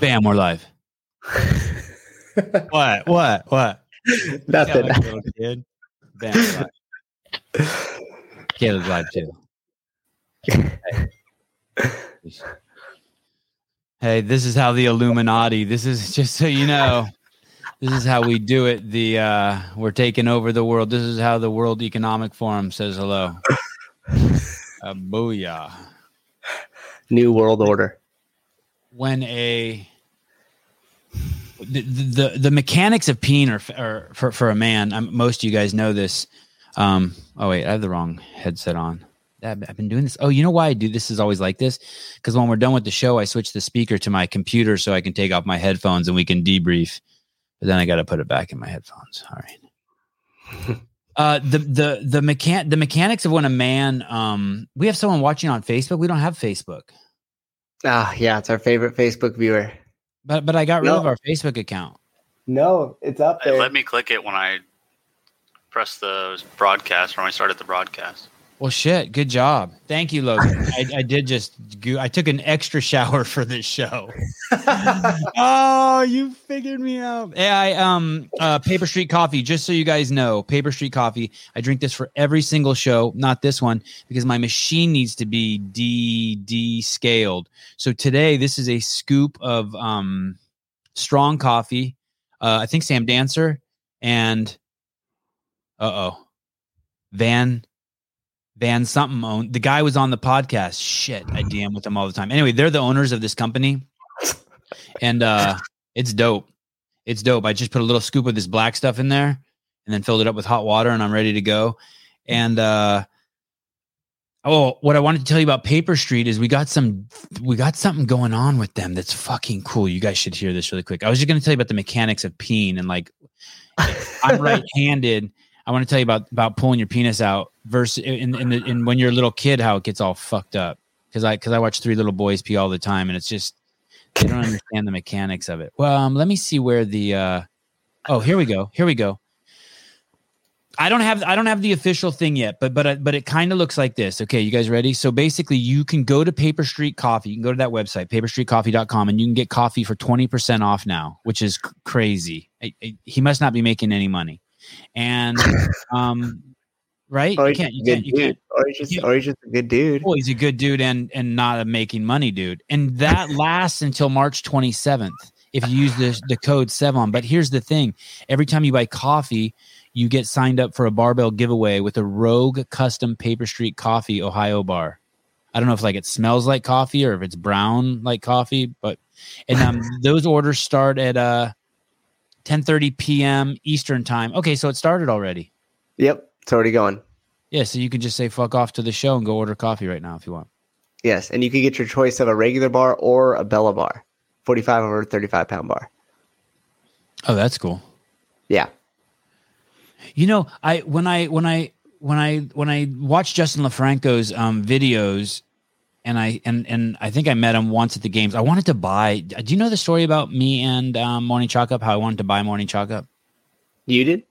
Bam, we're live. what? What? What? Nothing. Yeah, like a little kid. Bam, we're live. Caleb's live too. Hey, this is how the Illuminati. This is just so you know. This is how we do it. The uh we're taking over the world. This is how the World Economic Forum says hello. Uh, booyah. New world order. When a the, the the mechanics of peeing are, are for for a man. Um, most of you guys know this. Um, oh wait, I have the wrong headset on. I've, I've been doing this. Oh, you know why I do this is always like this? Because when we're done with the show, I switch the speaker to my computer so I can take off my headphones and we can debrief. But then I got to put it back in my headphones. All right. Uh, the the the mechan the mechanics of when a man um we have someone watching on Facebook. We don't have Facebook. Ah, yeah, it's our favorite Facebook viewer. But but I got rid No. of our Facebook account. No, it's up It let me click it when I press the broadcast when I started the broadcast. Well, shit. Good job. Thank you, Logan. I, I did just. Go, I took an extra shower for this show. oh, you figured me out. Yeah, I um uh Paper Street Coffee. Just so you guys know, Paper Street Coffee. I drink this for every single show. Not this one because my machine needs to be de de scaled. So today, this is a scoop of um strong coffee. Uh, I think Sam Dancer and uh oh, Van Van something owned the guy was on the podcast. Shit, I DM with them all the time. Anyway, they're the owners of this company, and uh it's dope. It's dope. I just put a little scoop of this black stuff in there, and then filled it up with hot water, and I'm ready to go. And uh oh, what I wanted to tell you about Paper Street is we got some we got something going on with them that's fucking cool. You guys should hear this really quick. I was just going to tell you about the mechanics of peeing and like I'm right-handed. I want to tell you about about pulling your penis out versus in in, the, in when you're a little kid how it gets all fucked up because I because I watch three little boys pee all the time and it's just they don't understand the mechanics of it. Well, um, let me see where the uh, oh here we go here we go. I don't have I don't have the official thing yet, but but uh, but it kind of looks like this. Okay, you guys ready? So basically, you can go to Paper Street Coffee. You can go to that website, paperstreetcoffee.com, and you can get coffee for twenty percent off now, which is crazy. I, I, he must not be making any money, and um, right? or You can't you can't you can't. Or he's just, or he's just a good dude. Oh, he's a good dude and and not a making money dude. And that lasts until March 27th if you use the, the code Sevan. But here's the thing every time you buy coffee, you get signed up for a barbell giveaway with a Rogue Custom Paper Street Coffee Ohio bar. I don't know if like it smells like coffee or if it's brown like coffee, but and um those orders start at uh 10:30 p.m. Eastern time. Okay, so it started already. Yep, it's already going. Yeah, so you can just say fuck off to the show and go order coffee right now if you want. Yes, and you can get your choice of a regular bar or a Bella bar, forty-five or thirty-five pound bar. Oh, that's cool. Yeah, You know, I when I when I when I when I watched Justin Lofranco's um videos and I and and I think I met him once at the games. I wanted to buy do you know the story about me and um Morning Chalk Up, how I wanted to buy Morning Chalk Up? you did.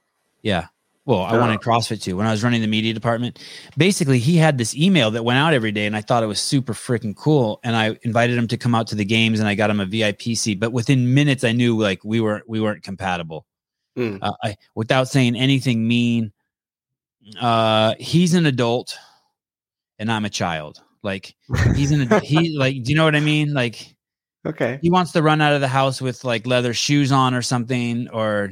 Yeah. Well, I wanted CrossFit too. When I was running the media department, basically he had this email that went out every day, and I thought it was super freaking cool. And I invited him to come out to the games, and I got him a VIP seat. But within minutes, I knew like we weren't we weren't compatible. Mm. Uh, I, without saying anything mean, uh, he's an adult, and I'm a child. Like he's an he like. Do you know what I mean? Like Okay. he wants to run out of the house with like leather shoes on or something or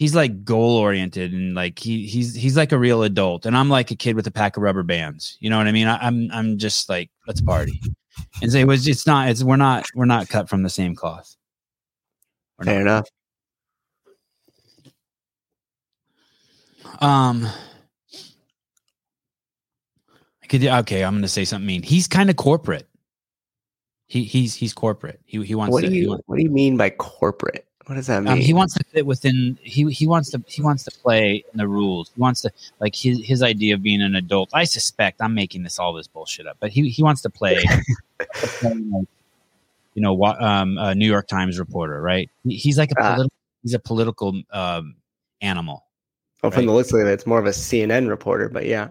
he's like goal oriented and like he he's he's like a real adult. And i'm like a kid with a pack of rubber bands. You know what i mean? I, i'm i'm just like let's party. And so it was it's not it's we're not we're not cut from the same cloth. We're Fair not. enough. um I could okay i'm gonna say something mean. He's kind of corporate. He he's he's corporate. He he wants What to do you wants- What do you mean by corporate? What does that mean? Um, he wants to fit within. He he wants to he wants to play in the rules. He wants to like his his idea of being an adult. I suspect I'm making this all this bullshit up, but he he wants to play. you know, um, a New York Times reporter, right? He's like a political. He's a political um, animal. well, from the looks of it, it's more of a CNN reporter, but yeah,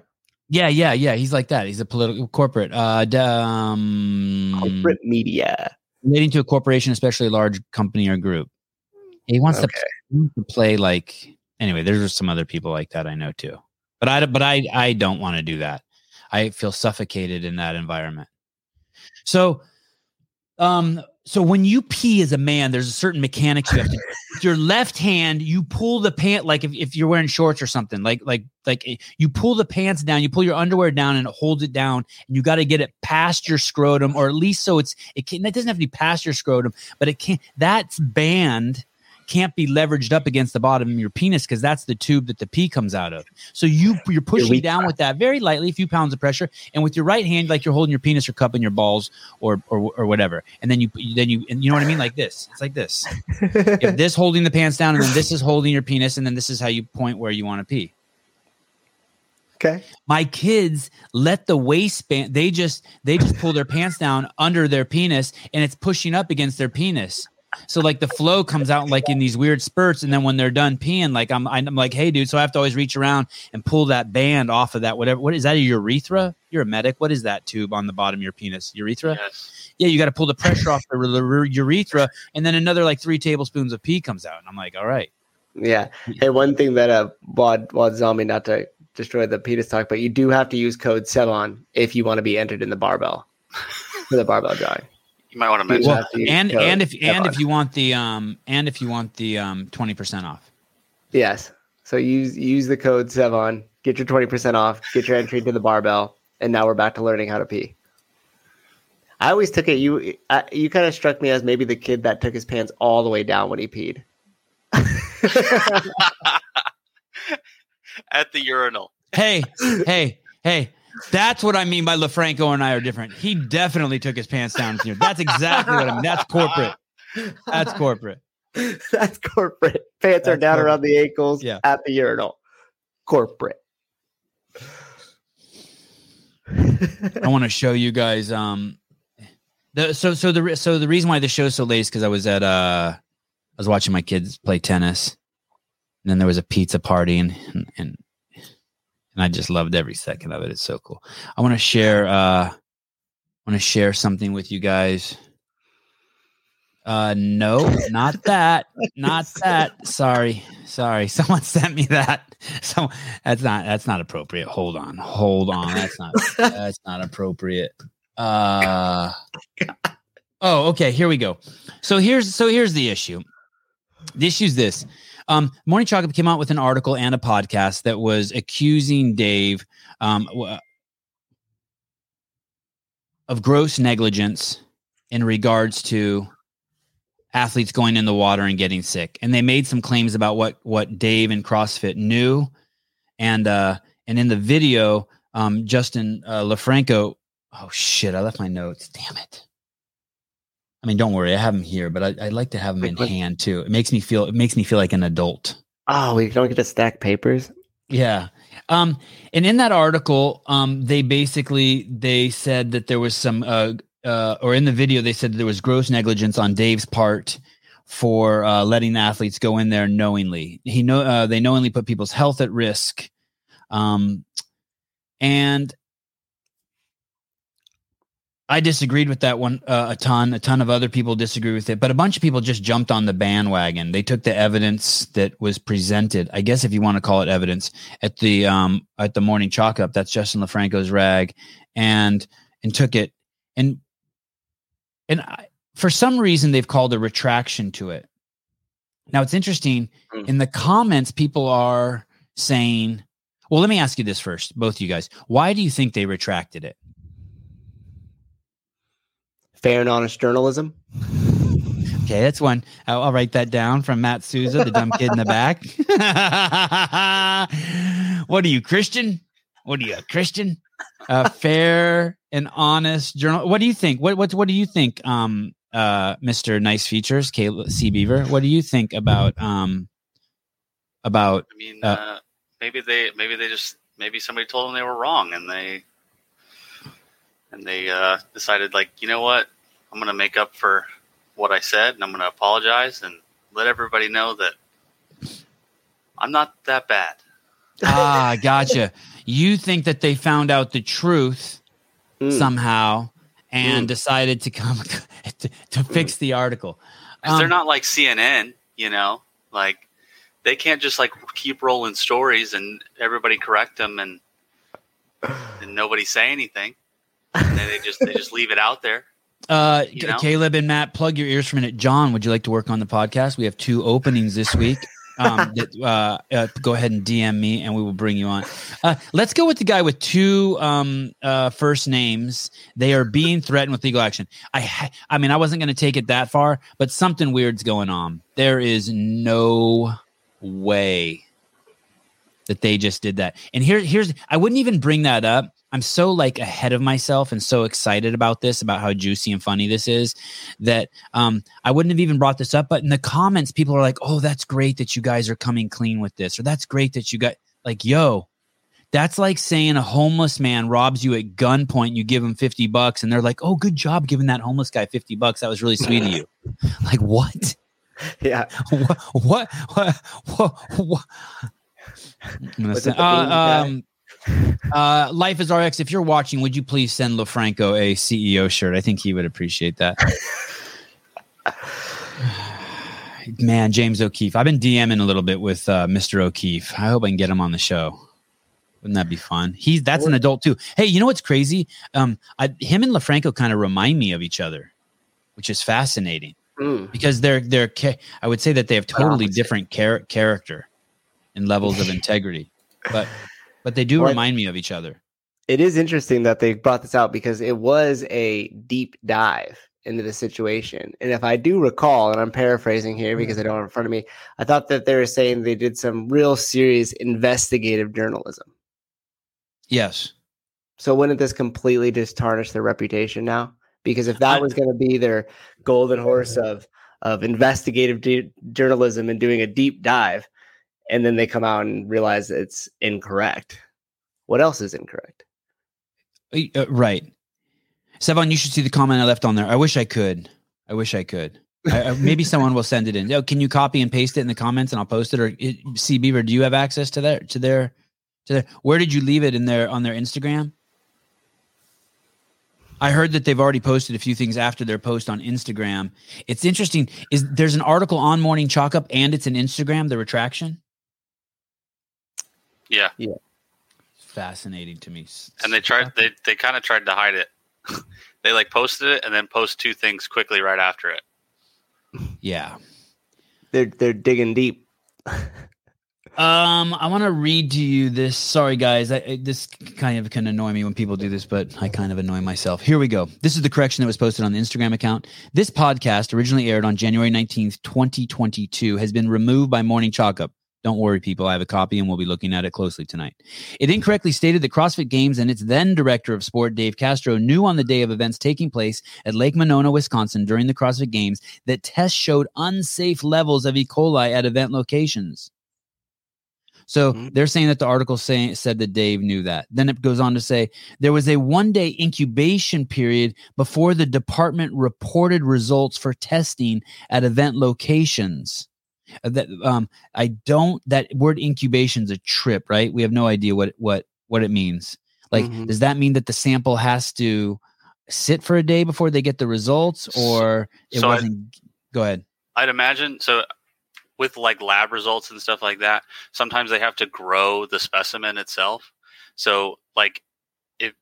Yeah, yeah, yeah. He's like that. He's a political corporate. Uh, um, corporate media. relating to a corporation, especially a large company or group. He wants Okay. to, he wants to play like anyway. There's some other people like that I know too, but I but I I don't want to do that. I feel suffocated in that environment. So, um, so when you pee as a man, there's a certain mechanics you have to. with your left hand, you pull the pant like if, if you're wearing shorts or something, like like like eh, you pull the pants down, you pull your underwear down, and it holds it down, and you got to get it past your scrotum, or at least so it's it can. That doesn't have to be past your scrotum, but it can't. That's band can't be leveraged up against the bottom of your penis because that's the tube that the pee comes out of. So you you're pushing weak down with that very lightly, a few pounds of pressure, and with your right hand, like you're holding your penis or cupping your balls or or or whatever, and then you then you and you know what I mean, like this. It's like this. You have this holding the pants down, and then this is holding your penis, and then this is how you point where you want to pee. Okay. My kids let the waistband. They just they just pull their pants down under their penis, and it's pushing up against their penis. So like the flow comes out like in these weird spurts, and then when they're done peeing, like I'm I'm like, hey dude, so I have to always reach around and pull that band off of that whatever. What is that? A urethra? You're a medic. What is that tube on the bottom of your penis? Urethra? Yes. Yeah, you got to pull the pressure off the urethra, and then another like three tablespoons of pee comes out, and I'm like, all right. Yeah. And one thing that uh Wad Wad Zombie not to destroy the penis talk, but you do have to use code Cellon if you want to be entered in the barbell for the barbell drawing. You might want to mention have to use and and if and if you want the um and if you want the um 20% off. Yes. So use use the code Sevan, get your 20% off, get your entry into the barbell, and now we're back to learning how to pee. I always took it you I, you kind of struck me as maybe the kid that took his pants all the way down when he peed. at the urinal. Hey, hey, hey. That's what I mean by Lofranco and I are different. He definitely took his pants down here. That's exactly what I mean. That's corporate. That's corporate. That's corporate. Pants are down corporate. around the ankles Yeah. at the urinal. Corporate. I want to show you guys um the so so the so the reason why the show's so late is because I was at uh I was watching my kids play tennis and then there was a pizza party and and and, and I just loved every second of it. It's so cool. I want to share uh I want to share something with you guys. Uh no, not that. Not that. Sorry. Sorry. Someone sent me that. So that's not that's not appropriate. Hold on. Hold on. That's not that's not appropriate. Uh Oh, okay, here we go. So here's so here's the issue. The issue is this. Um, Morning Chalk Up came out with an article and a podcast that was accusing Dave um, of gross negligence in regards to athletes going in the water and getting sick. And they made some claims about what what Dave and CrossFit knew. And uh, and in the video, um, Justin uh, Lofranco. Oh shit! I left my notes. Damn it. I mean, don't worry, I have them here, but I, I like to have them in what? hand too. It makes me feel. It makes me feel like an adult. Oh, we don't get to stack papers. Yeah. Um, and in that article, um, they basically they said that there was some uh, uh, or in the video they said there was gross negligence on Dave's part for uh, letting the athletes go in there knowingly. He know uh, they knowingly put people's health at risk. Um, and I disagreed with that one uh, a ton. A ton of other people disagree with it, but a bunch of people just jumped on the bandwagon. They took the evidence that was presented. I guess if you want to call it evidence at the um at the morning chalk up, that's Justin Lofranco's rag, and and took it and and I, for some reason they've called a retraction to it. Now it's interesting Hmm. in the comments. People are saying, "Well, let me ask you this first, both of you guys. Why do you think they retracted it?" Fair and honest journalism. Okay, that's one. I'll, I'll write that down from Matt Souza, the dumb kid in the back. what are you, Christian? What are you, a Christian? Uh, fair and honest journal. What do you think? What what what do you think, um, uh, Mister Nice Features, Caleb C Beaver? What do you think about um about I mean, Uh, uh, maybe they maybe they just maybe somebody told them they were wrong, and they and they uh, decided like, you know what, I'm gonna make up for what I said, and I'm gonna apologize and let everybody know that I'm not that bad. ah gotcha? You think that they found out the truth Mm. somehow and Mm. decided to come to, to fix the article. 'Cause they're Um, not like CNN, you know, like they can't just like keep rolling stories and everybody correct them and and nobody say anything. And then they just they just leave it out there. Uh, You know? Caleb and Matt, plug your ears for a minute. John, would you like to work on the podcast? We have two openings this week. Um, that, uh, uh, go ahead and DM me, and we will bring you on. Uh, let's go with the guy with two um, uh, first names. They are being threatened with legal action. I, ha- I mean, I wasn't going to take it that far, but something weird's going on. There is no way that they just did that. And here, here's I wouldn't even bring that up. I'm so like ahead of myself and so excited about this, about how juicy and funny this is, that um, I wouldn't have even brought this up. But in the comments, people are like, "Oh, that's great that you guys are coming clean with this," or "That's great that you got like, yo." That's like saying a homeless man robs you at gunpoint. You give him fifty bucks, and they're like, "Oh, good job giving that homeless guy fifty bucks. That was really sweet of you." Like what? Yeah. what? What? What? what, what? I'm gonna Was send- it guy? uh, um, uh, Life as RX. If you're watching, would you please send Lofranco a CEO shirt? I think he would appreciate that. Man, James O'Keefe. I've been DMing a little bit with uh, Mr. O'Keefe. I hope I can get him on the show. Wouldn't that be fun? He's that's an adult too. Hey, you know what's crazy? Um, I, him and Lofranco kind of remind me of each other, which is fascinating Mm. because they're they're I would say that they have totally different char- character and levels of integrity, but but they do remind me of each other. It is interesting that they brought this out because it was a deep dive into the situation. And if I do recall, and I'm paraphrasing here because mm-hmm. I don't have it in front of me, I thought that they were saying they did some real serious investigative journalism. Yes, So wouldn't this completely just tarnish their reputation now? Because if that was going to be their golden horse mm-hmm. of of investigative journalism and doing a deep dive, and then they come out and realize it's incorrect, what else is incorrect? Uh, right. Sevan, you should see the comment I left on there. I wish I could. I wish I could. I, maybe someone will send it in. Oh, can you copy and paste it in the comments and I'll post it? Or C Beaver, do you have access to their to their to their? Where did you leave it in their on their Instagram? I heard that they've already posted a few things after their post on Instagram. It's interesting. Is there's an article on Morning Chalk Up and it's an Instagram, the retraction? Yeah, Yeah. Fascinating to me. and they tried they they kind of tried to hide it. they like posted it and then post two things quickly right after it. Yeah. They're they're digging deep. Um, I want to read to you this. Sorry, guys. I, I- this kind of can annoy me when people do this, but I kind of annoy myself. Here we go. This is the correction that was posted on the Instagram account. This podcast, originally aired on January 19th, 2022, has been removed by Morning Chalk Up. Don't worry, people. I have a copy and we'll be looking at it closely tonight. It incorrectly stated that CrossFit Games and its then director of sport, Dave Castro, knew on the day of events taking place at Lake Monona, Wisconsin during the CrossFit Games that tests showed unsafe levels of E. coli at event locations. So Mhm. they're saying that the article say, said that Dave knew that. Then it goes on to say there was a one day incubation period before the department reported results for testing at event locations. Uh, That um, I don't. That word incubation is a trip, right? We have no idea what what what it means. Like, Mhm. does that mean that the sample has to sit for a day before they get the results, or it So wasn't? go ahead. I'd imagine so with like lab results and stuff like that, sometimes they have to grow the specimen itself. So like if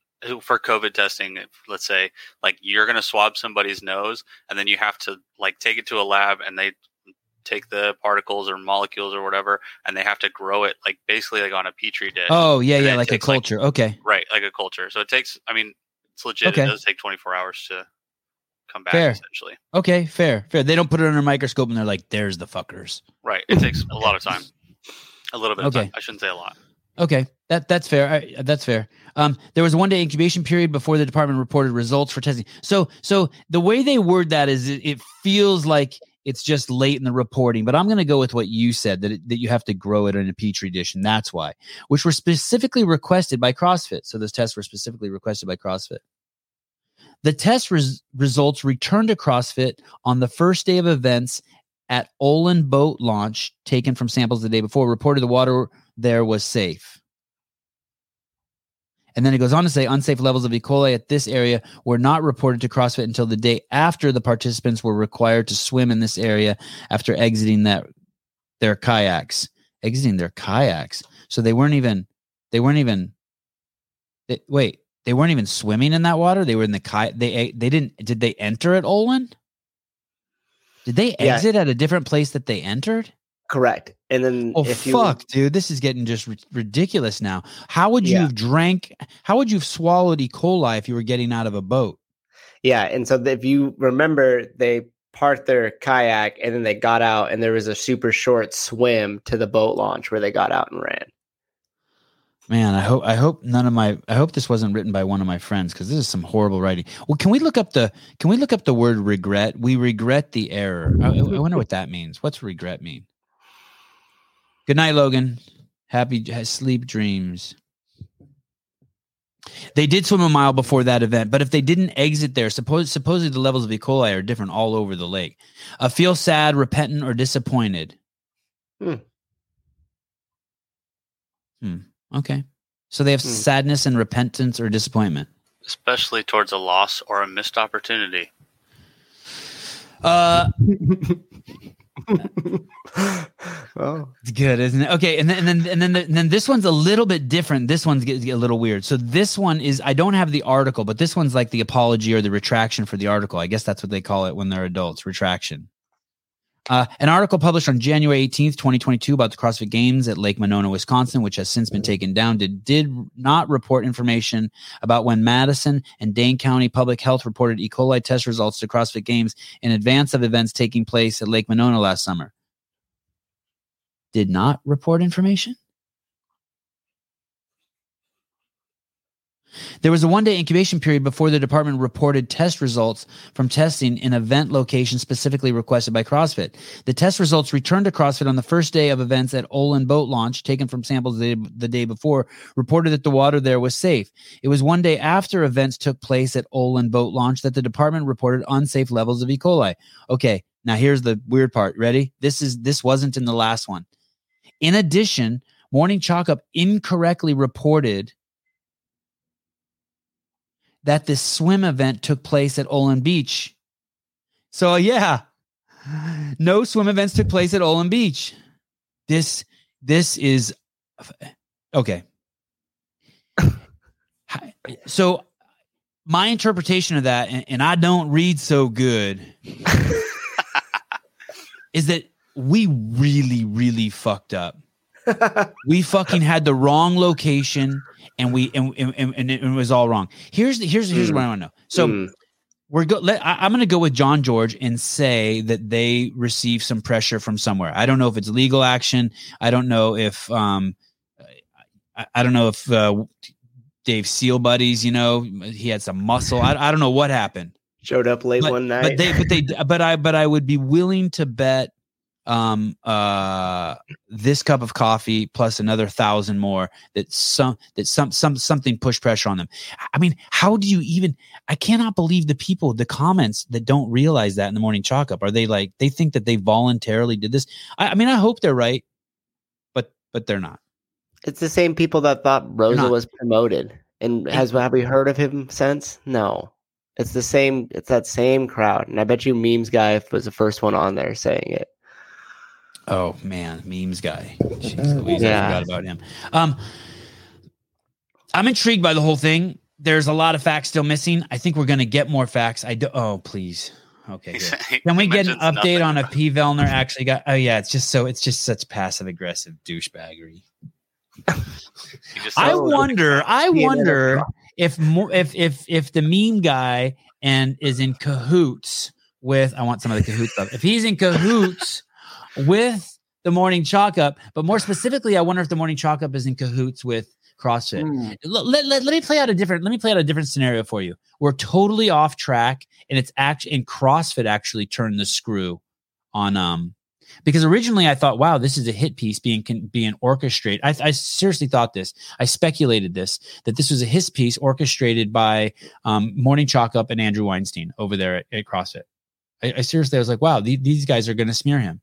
for COVID testing, if, let's say like you're going to swab somebody's nose and then you have to like take it to a lab and they take the particles or molecules or whatever and they have to grow it like basically like on a petri dish. Oh yeah, and yeah, like a takes, like- culture. okay. Right, like a culture. So it takes I mean, it's legit. Okay. It does take 24 hours to come back Fair. essentially. Okay, fair, fair. They don't put it under a microscope and they're like, "There's the fuckers." Right. It takes a lot of time. A little bit of Okay. time. I shouldn't say a lot. Okay, that that's fair. I, that's fair. Um, there was a one day incubation period before the department reported results for testing. So, so the way they word that is, it, it feels like it's just late in the reporting. But I'm going to go with what you said that it, that you have to grow it in a petri dish, and that's why, which were specifically requested by CrossFit. So those tests were specifically requested by CrossFit. The test res- results returned to CrossFit on the first day of events at Olin boat launch, taken from samples the day before. Reported the water there was safe. And then it goes on to say unsafe levels of E. coli at this area were not reported to CrossFit until the day after the participants were required to swim in this area after exiting that their kayaks. Exiting their kayaks. So they weren't even they weren't even they, wait, they weren't even swimming in that water. They were in the kayak. They eh, they didn't. Did they enter at Olin? Did they Yeah. exit at a different place that they entered? Correct. And then Oh if you fuck, dude, this is getting just ri- ridiculous now. How would you Yeah. have drank? How would you have swallowed E. coli if you were getting out of a boat? Yeah, and so if you remember, they parked their kayak and then they got out, and there was a super short swim to the boat launch where they got out and ran. Man, I hope I hope none of my I hope this wasn't written by one of my friends because this is some horrible writing. Well, can we look up the can we look up the word regret? We regret the error. I, I wonder what that means. What's regret mean? Good night, Logan. Happy sleep dreams. They did swim a mile before that event, but if they didn't exit there, suppose supposedly the levels of E. coli are different all over the lake. Uh, feel sad, repentant, or disappointed. Hmm. Hmm. Okay. So they have Hmm. sadness and repentance or disappointment. especially towards a loss or a missed opportunity. Uh, oh, it's good, isn't it? Okay, and then and then and then, and then this one's a little bit different. This one's get, get a little weird. So this one is I don't have the article, but this one's like the apology or the retraction for the article. I guess that's what they call it when they're adults, retraction. Uh, an article published on January 18th, 2022 about the CrossFit Games at Lake Monona, Wisconsin, which has since been taken down, did, did not report information about when Madison and Dane County Public Health reported E. coli test results to CrossFit Games in advance of events taking place at Lake Monona last summer. Did not report information? There was a one day incubation period before the department reported test results from testing in event locations specifically requested by CrossFit. The test results returned to CrossFit on the first day of events at Olin boat launch, taken from samples the, the day before, reported that the water there was safe. It was one day after events took place at Olin boat launch that the department reported unsafe levels of E. coli. Okay, now here's the weird part. Ready? This is this wasn't in the last one. In addition, Morning Chalk Up incorrectly reported that this swim event took place at Olin Beach. So yeah, no swim events took place at Olin Beach. This this is okay. So my interpretation of that, and, and I don't read so good, is that we really, really fucked up. We fucking had the wrong location, and we and and, and, and it was all wrong. Here's the, here's here's what I want to know. So Mm. we're go. Let, I, I'm going to go with John George and say that they received some pressure from somewhere. I don't know if it's legal action. I don't know if um, I, I don't know if uh, Dave Seal buddies. You know, he had some muscle. I, I don't know what happened. showed up late But, one night. but they, but they, but I, but I would be willing to bet um uh this cup of coffee plus another thousand more that some that some some something pushed pressure on them i mean how do you even i cannot believe the people the comments that don't realize that in the morning chalk up are they like they think that they voluntarily did this i, I mean i hope they're right but but they're not it's the same people that thought Rosa was promoted. And has have we heard of him since? No. It's the same. It's that same crowd, and I bet you memes guy was the first one on there saying it. Oh man memes guy Jeez Louise, i Yeah. forgot about him um i'm intrigued by the whole thing there's a lot of facts still missing i think we're going to get more facts i do oh please okay good. Can we get an update nothing. on if P. Vellner actually got? Oh yeah, it's just so it's just such passive aggressive douchebaggery. I wonder. I wonder if more if if if the meme guy and is in cahoots with. I want some of the cahoots stuff. If he's in cahoots with the morning chalk up, but more specifically, I wonder if the morning chalk up is in cahoots with CrossFit. Hmm. let, let, let, me play out a different let me play out a different scenario for you. We're totally off track and it's actually and crossfit actually turned the screw on um because originally i thought wow this is a hit piece being can, being orchestrated. I, I seriously thought this. I speculated this that this was a hit piece orchestrated by um morning chalk up and andrew weinstein over there at, at crossfit. I, I seriously i was like wow the- these guys are going to smear him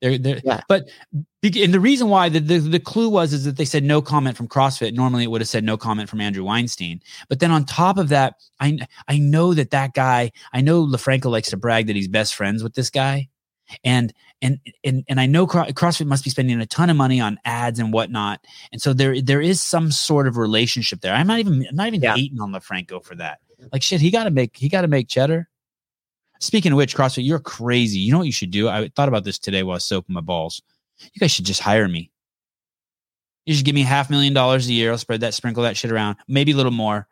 They're, they're, Yeah. But and the reason why the, the the clue was is that they said no comment from CrossFit. Normally, it would have said no comment from Andrew Weinstein. But then on top of that, I I know that that guy. I know Lofranco likes to brag that he's best friends with this guy, and and and and I know CrossFit must be spending a ton of money on ads and whatnot. And so there there is some sort of relationship there. I'm not even I'm not even Yeah. hating on Lofranco for that. Like shit, he got to make he got to make cheddar. Speaking of which, CrossFit, you're crazy. You know what you should do? I thought about this today while I was soaking my balls. You guys should just hire me. You should give me half million dollars a year. I'll spread that, sprinkle that shit around, maybe a little more.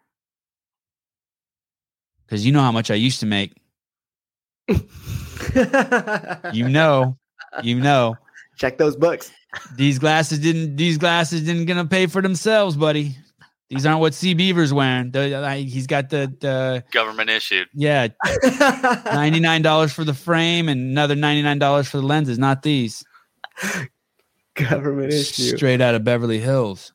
Because you know how much I used to make. You know, you know. Check those books. These glasses didn't. These glasses didn't gonna pay for themselves, buddy. These aren't what C Beaver's wearing. The, I, he's got the the Government issued. yeah ninety nine dollars for the frame and another ninety nine dollars for the lenses. Not these. Government issue. Straight out of Beverly Hills.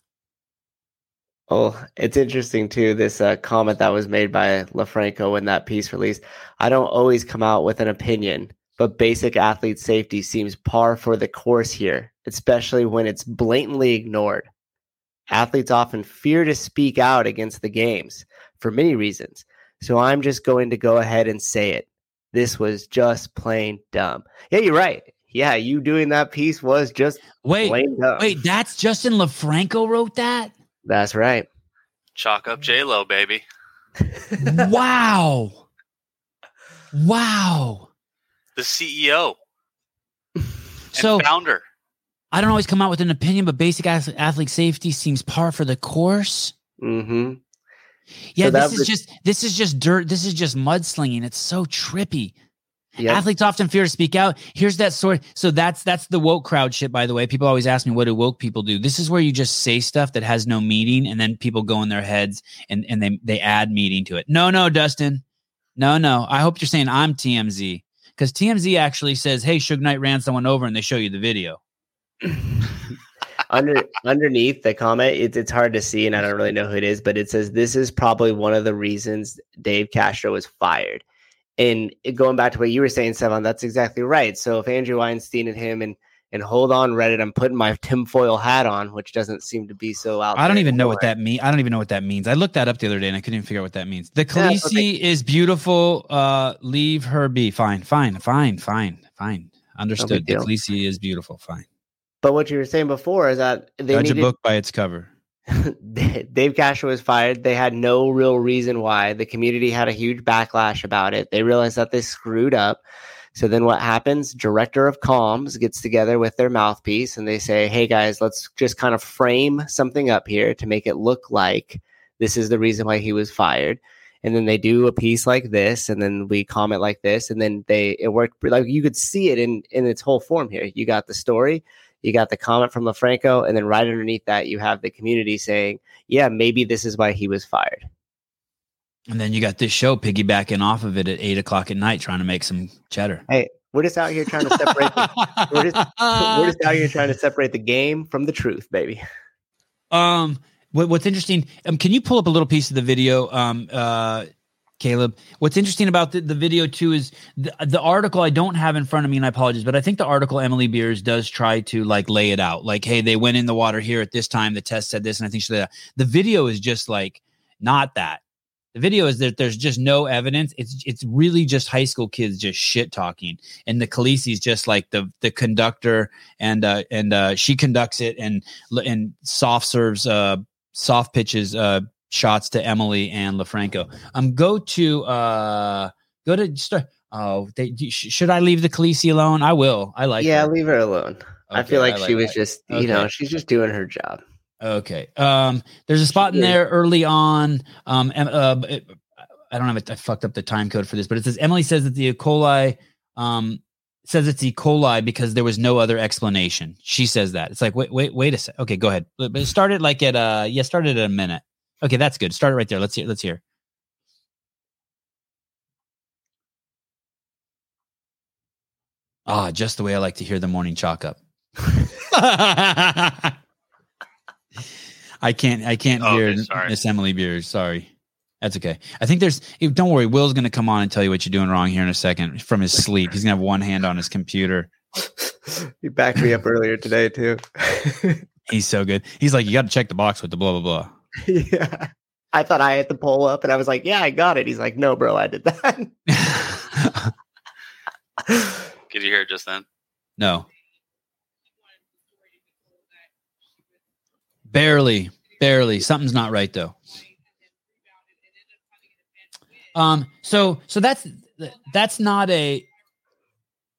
Oh, it's interesting too. This uh, comment that was made by Lofranco when that piece released. I don't always come out with an opinion, but basic athlete safety seems par for the course here, especially when it's blatantly ignored. Athletes often fear to speak out against the games for many reasons. So I'm just going to go ahead and say it. This was just plain dumb. Yeah, you're right. Yeah, you doing that piece was just Wait, plain dumb. wait, that's Justin Lofranco wrote that. That's right. Chalk up J Lo, baby. wow, wow. The CEO and So founder. I don't always come out with an opinion, but basic ath- athlete safety seems par for the course. Mm-hmm. Yeah, So this is just this is just dirt. This is just mudslinging. It's so trippy. Yep. Athletes often fear to speak out. Here's that sort. So that's that's the woke crowd shit. By the way, people always ask me, what do woke people do? This is where you just say stuff that has no meaning, and then people go in their heads and and they they add meaning to it. No, no, Dustin. No, no. I hope you're saying I'm TMZ because TMZ actually says, "Hey, Suge Knight ran someone over," and they show you the video. Under underneath the comment, it's it's hard to see, and I don't really know who it is, but it says this is probably one of the reasons Dave Castro was fired. And going back to what you were saying, Sevan, that's exactly right. So if Andrew Weinstein and him and and hold on Reddit, I'm putting my tinfoil hat on, which doesn't seem to be so out. I don't even know what that means. I don't even know what that means. I looked that up the other day and I couldn't even figure out what that means. The Yeah, it's Khaleesi is beautiful. Uh, leave her be. Fine, fine, fine, fine, fine. Understood. The deal. Khaleesi is beautiful. Fine. But what you were saying before is that they Judge needed, a book by its cover. Dave Castro was fired. They had no real reason why. The community had a huge backlash about it. They realized that they screwed up. So then what happens? Director of comms gets together with their mouthpiece and they say, "Hey guys, let's just kind of frame something up here to make it look like this is the reason why he was fired." And then they do a piece like this, and then we comment like this, and then they it worked like you could see it in in its whole form here. You got the story, you got the comment from Lofranco, and then right underneath that, you have the community saying, yeah, maybe this is why he was fired. And then you got this show piggybacking off of it at eight o'clock at night, trying to make some cheddar. Hey, we're just out here trying to separate. The, we're, just, we're just out here trying to separate the game from the truth, baby. Um, what, what's interesting? Um, can you pull up a little piece of the video? Um, uh, Caleb. What's interesting about the, the video too is the, the article I don't have in front of me, and I apologize, but I think the article Emily Beers does try to like lay it out. Like, hey, they went in the water here at this time. The test said this, and I think she. The video is just like not that. The video is that there's just no evidence. It's it's really just high school kids just shit talking, and the Khaleesi's just like the the conductor, and uh, and uh, she conducts it, and and soft serves uh soft pitches uh shots to Emily and Lofranco. Um, go to uh go to start. Oh, they should I leave the Khaleesi alone? I will. I like. yeah, her. leave her alone. I feel like, she was that. just, you Okay. know, she's just doing her job. Okay. Um, there's a spot in there early on. Um, uh, it- I don't have it. I fucked up the time code for this, but it says Emily says that the E. coli, um, says it's E. coli because there was no other explanation. She says that. It's like, wait, wait, wait a sec. Okay, go ahead. But it started like at uh, yeah, started at a minute. Okay, that's good. Start it right there. Let's hear. Let's hear. Ah, just the way I like to hear the morning chalk up. I can't. I can't Oh, hear okay. Miss Emily Beers. Sorry, that's okay. I think there's. Don't worry. Will's going to come on and tell you what you're doing wrong here in a second from his sleep. He's going to have one hand on his computer he backed me up earlier today too. He's so good. He's like, you got to check the box with the blah blah blah. yeah. I thought I had the poll up and I was like, yeah, I got it. He's like, no, bro, I did that. Did you hear it just then? no, barely, barely. Something's not right though. Um. So so that's that's not a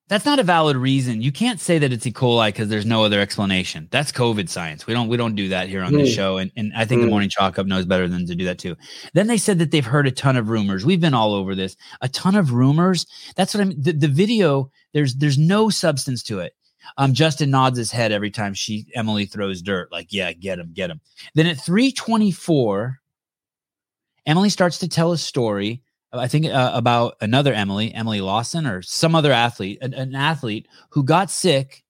that's not a valid reason. You can't say that it's E. coli because there's no other explanation. That's COVID science. We don't we don't do that here on this Mm. show. And and I think the Mm. morning chalk up knows better than to do that too. Then they said that they've heard a ton of rumors. We've been all over this. A ton of rumors. That's what I mean. The, the video, there's there's no substance to it. Um, Justin nods his head every time she Emily throws dirt, like, yeah, get him, get him. Then at 324, Emily starts to tell a story. I think uh, about another Emily, Emily Lawson, or some other athlete, an, an athlete who got sick,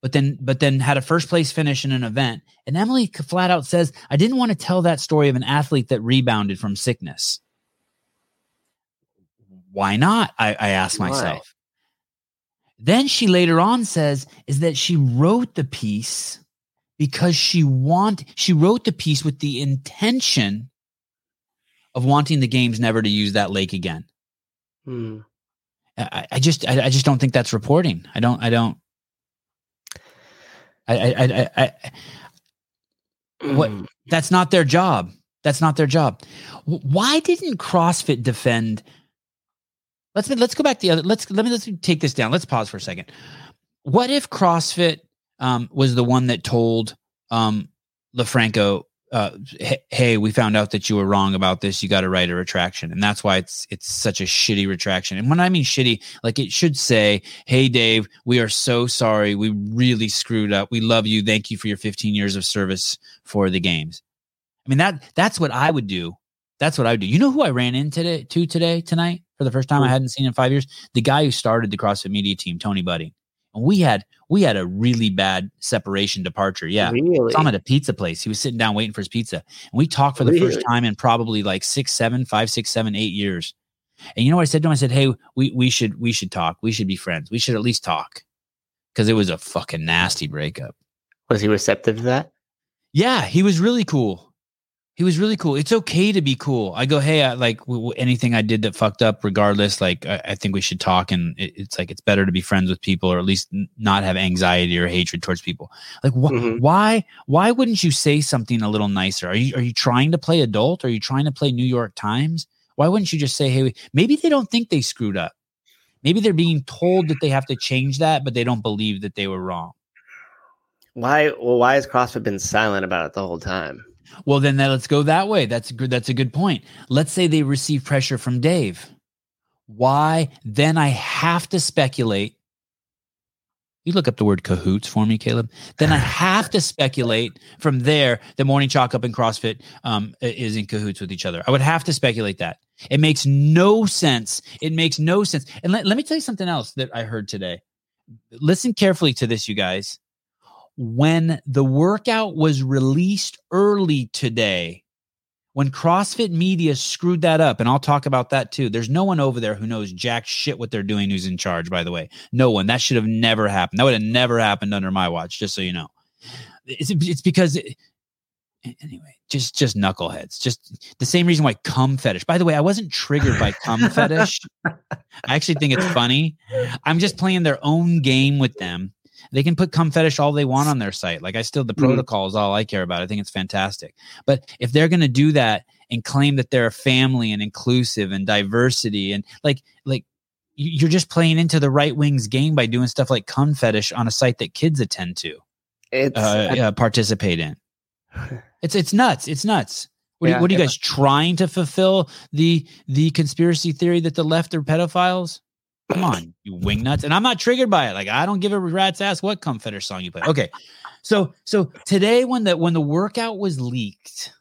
but then but then had a first place finish in an event. And Emily flat out says, "I didn't want to tell that story of an athlete that rebounded from sickness." Why not? I, I asked Why? myself. Then she later on says, "Is that she wrote the piece because she want she wrote the piece with the intention." Of wanting the games never to use that lake again. Hmm. I, I just I, I just don't think that's reporting. I don't I don't I I I, I, I What- Mm. that's not their job. That's not their job. Why didn't CrossFit defend? Let's let's go back to the other. Let's let me let's take this down. Let's pause for a second. What if CrossFit um, was the one that told um, Lofranco, uh, "Hey- "Hey, we found out that you were wrong about this. You got to write a retraction," and that's why it's it's such a shitty retraction. And when I mean shitty, like it should say, "Hey, Dave, we are so sorry. We really screwed up. We love you. Thank you for your 15 years of service for the games." I mean that that's what I would do. That's what I would do. You know who I ran into today, to today tonight for the first time I hadn't seen in five years? The guy who started the CrossFit Media team, Tony Budding. And we had we had a really bad separation departure. Yeah. Really? Him at a pizza place. He was sitting down waiting for his pizza. And we talked for the first time in probably like six, seven, five, six, seven, eight years. And you know what I said to him? I said, Hey, we we should we should talk. We should be friends. We should at least talk. Cause it was a fucking nasty breakup. Was he receptive to that? Yeah, he was really cool. He was really cool. It's okay to be cool. I go, hey, I, like w- w- anything I did that fucked up, regardless. Like I, I think we should talk, and it, it's like it's better to be friends with people, or at least n- not have anxiety or hatred towards people. Like wh- Mhm. why? Why wouldn't you say something a little nicer? Are you are you trying to play adult? Are you trying to play New York Times? Why wouldn't you just say, hey, maybe they don't think they screwed up. Maybe they're being told that they have to change that, but they don't believe that they were wrong. Why? Well, why has CrossFit been silent about it the whole time? Well, then that, let's go that way. That's good. That's a good point. Let's say they receive pressure from Dave. Why? Then I have to speculate. You look up the word cahoots for me, Caleb. Then I have to speculate from there that Morning Chalk Up and CrossFit um, is in cahoots with each other. I would have to speculate that. It makes no sense. It makes no sense. And let, let me tell you something else that I heard today. Listen carefully to this, you guys when the workout was released early today, when CrossFit Media screwed that up, and I'll talk about that too. There's no one over there who knows jack shit what they're doing who's in charge, by the way. No one. That should have never happened. That would have never happened under my watch, just so you know. It's, it's because it, anyway, just just knuckleheads. Just the same reason why cum fetish. By the way, I wasn't triggered by cum fetish. I actually think it's funny. I'm just playing their own game with them. They can put cum fetish all they want on their site. Like I still the Mhm. protocol is all I care about. I think it's fantastic. But if they're gonna do that and claim that they're a family and inclusive and diversity and like like you- you're just playing into the right wing's game by doing stuff like cum fetish on a site that kids attend to It's uh, uh, participate in. It's it's nuts. It's nuts. What, are, Yeah, you, what are you guys trying to fulfill the the conspiracy theory that the left are pedophiles? Come on, you wing nuts. And I'm not triggered by it. Like I don't give a rat's ass what fetish song you play. Okay, so so today when the when the workout was leaked,